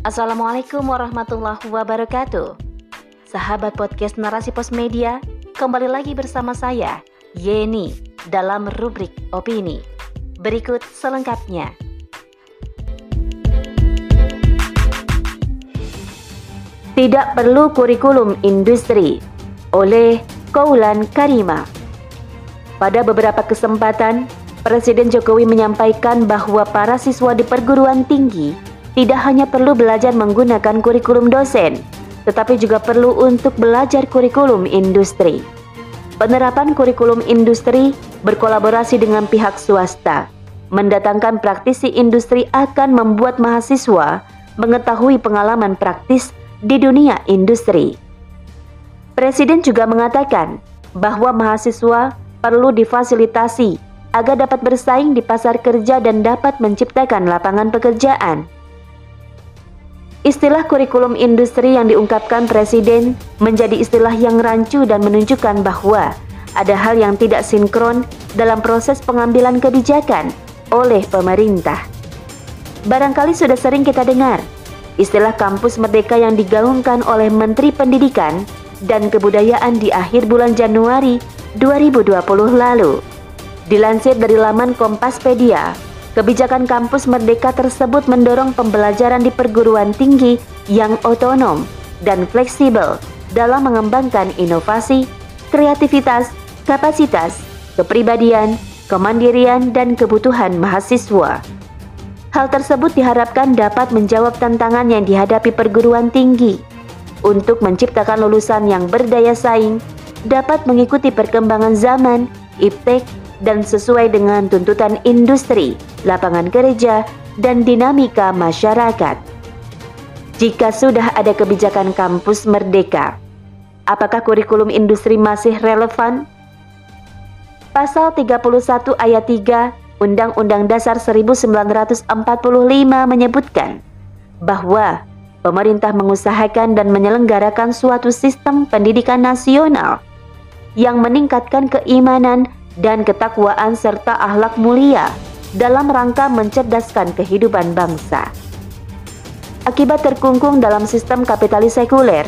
Assalamualaikum warahmatullahi wabarakatuh. Sahabat podcast Narasi Pos Media, kembali lagi bersama saya, Yeni, dalam rubrik opini. Berikut selengkapnya. Tidak perlu kurikulum industri oleh Kaulan Karima. Pada beberapa kesempatan, Presiden Jokowi menyampaikan bahwa para siswa di perguruan tinggi tidak hanya perlu belajar menggunakan kurikulum dosen, tetapi juga perlu untuk belajar kurikulum industri. Penerapan kurikulum industri berkolaborasi dengan pihak swasta. Mendatangkan praktisi industri akan membuat mahasiswa mengetahui pengalaman praktis di dunia industri. Presiden juga mengatakan bahwa mahasiswa perlu difasilitasi agar dapat bersaing di pasar kerja dan dapat menciptakan lapangan pekerjaan. Istilah kurikulum industri yang diungkapkan Presiden menjadi istilah yang rancu dan menunjukkan bahwa ada hal yang tidak sinkron dalam proses pengambilan kebijakan oleh pemerintah. Barangkali sudah sering kita dengar istilah kampus merdeka yang digaungkan oleh Menteri Pendidikan dan Kebudayaan di akhir bulan Januari 2020 lalu. Dilansir dari laman Kompaspedia, Kebijakan kampus merdeka tersebut mendorong pembelajaran di perguruan tinggi yang otonom dan fleksibel dalam mengembangkan inovasi, kreativitas, kapasitas, kepribadian, kemandirian, dan kebutuhan mahasiswa. Hal tersebut diharapkan dapat menjawab tantangan yang dihadapi perguruan tinggi untuk menciptakan lulusan yang berdaya saing, dapat mengikuti perkembangan zaman, iptek, dan sesuai dengan tuntutan industri, lapangan kerja, dan dinamika masyarakat. Jika sudah ada kebijakan kampus merdeka, apakah kurikulum industri masih relevan? Pasal 31 ayat 3 Undang-Undang Dasar 1945 menyebutkan bahwa pemerintah mengusahakan dan menyelenggarakan suatu sistem pendidikan nasional yang meningkatkan keimanan dan ketakwaan serta akhlak mulia dalam rangka mencerdaskan kehidupan bangsa. Akibat terkungkung dalam sistem kapitalis sekuler,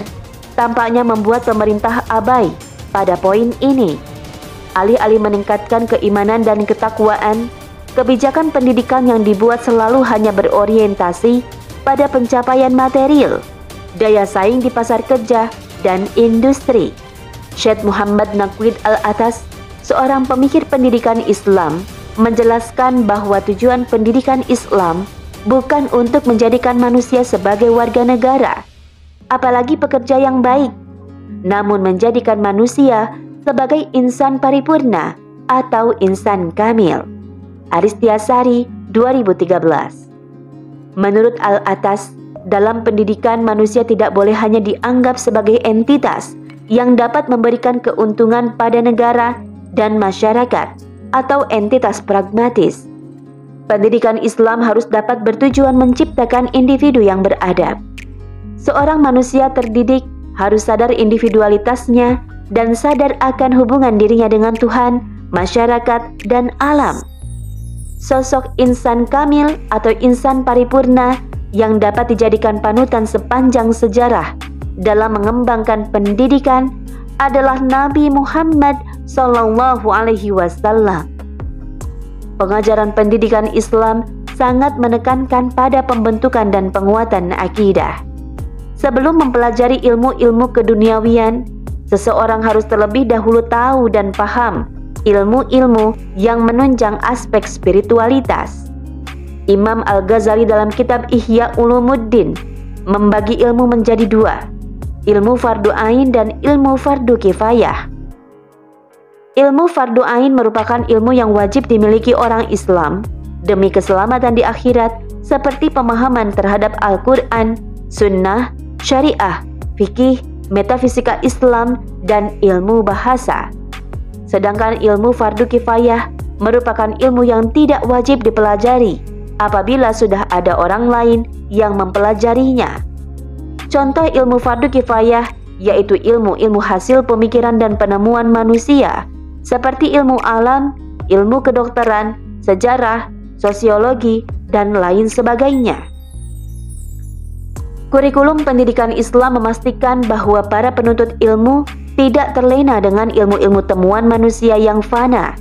tampaknya membuat pemerintah abai pada poin ini. Alih-alih meningkatkan keimanan dan ketakwaan, kebijakan pendidikan yang dibuat selalu hanya berorientasi pada pencapaian material, daya saing di pasar kerja, dan industri. Syed Muhammad Naqwid Al-Atas seorang pemikir pendidikan Islam, menjelaskan bahwa tujuan pendidikan Islam bukan untuk menjadikan manusia sebagai warga negara, apalagi pekerja yang baik, namun menjadikan manusia sebagai insan paripurna atau insan kamil. Aristiasari 2013 Menurut Al-Atas, dalam pendidikan manusia tidak boleh hanya dianggap sebagai entitas yang dapat memberikan keuntungan pada negara dan masyarakat atau entitas pragmatis. Pendidikan Islam harus dapat bertujuan menciptakan individu yang beradab. Seorang manusia terdidik harus sadar individualitasnya dan sadar akan hubungan dirinya dengan Tuhan, masyarakat, dan alam. Sosok insan kamil atau insan paripurna yang dapat dijadikan panutan sepanjang sejarah dalam mengembangkan pendidikan adalah Nabi Muhammad Sallallahu Alaihi Wasallam. Pengajaran pendidikan Islam sangat menekankan pada pembentukan dan penguatan akidah. Sebelum mempelajari ilmu-ilmu keduniawian, seseorang harus terlebih dahulu tahu dan paham ilmu-ilmu yang menunjang aspek spiritualitas. Imam Al-Ghazali dalam kitab Ihya Ulumuddin membagi ilmu menjadi dua, ilmu fardu ain dan ilmu fardu kifayah. Ilmu fardu ain merupakan ilmu yang wajib dimiliki orang Islam demi keselamatan di akhirat seperti pemahaman terhadap Al-Quran, Sunnah, Syariah, Fikih, Metafisika Islam, dan ilmu bahasa. Sedangkan ilmu fardu kifayah merupakan ilmu yang tidak wajib dipelajari apabila sudah ada orang lain yang mempelajarinya. Contoh ilmu fardu kifayah yaitu ilmu-ilmu hasil pemikiran dan penemuan manusia seperti ilmu alam, ilmu kedokteran, sejarah, sosiologi, dan lain sebagainya. Kurikulum pendidikan Islam memastikan bahwa para penuntut ilmu tidak terlena dengan ilmu-ilmu temuan manusia yang fana,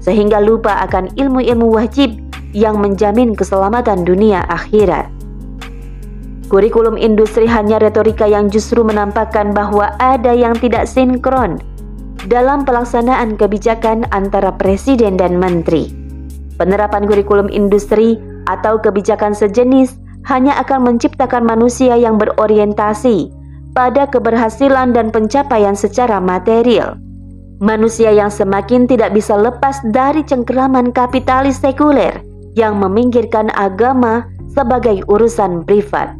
sehingga lupa akan ilmu-ilmu wajib yang menjamin keselamatan dunia akhirat. Kurikulum industri hanya retorika yang justru menampakkan bahwa ada yang tidak sinkron dalam pelaksanaan kebijakan antara presiden dan menteri. Penerapan kurikulum industri atau kebijakan sejenis hanya akan menciptakan manusia yang berorientasi pada keberhasilan dan pencapaian secara material. Manusia yang semakin tidak bisa lepas dari cengkeraman kapitalis sekuler yang meminggirkan agama sebagai urusan privat.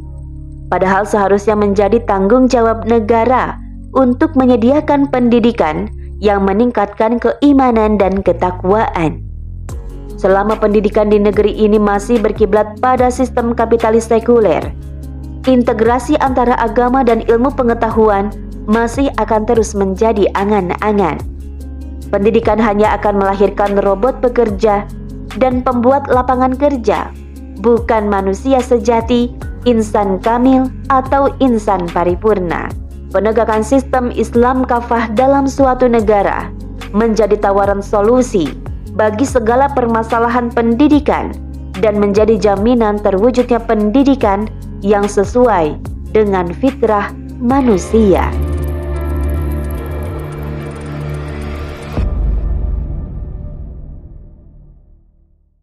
Padahal seharusnya menjadi tanggung jawab negara untuk menyediakan pendidikan yang meningkatkan keimanan dan ketakwaan. Selama pendidikan di negeri ini masih berkiblat pada sistem kapitalis sekuler, integrasi antara agama dan ilmu pengetahuan masih akan terus menjadi angan-angan. Pendidikan hanya akan melahirkan robot pekerja dan pembuat lapangan kerja, bukan manusia sejati, insan kamil, atau insan paripurna. Penegakan sistem Islam kafah dalam suatu negara menjadi tawaran solusi bagi segala permasalahan pendidikan dan menjadi jaminan terwujudnya pendidikan yang sesuai dengan fitrah manusia.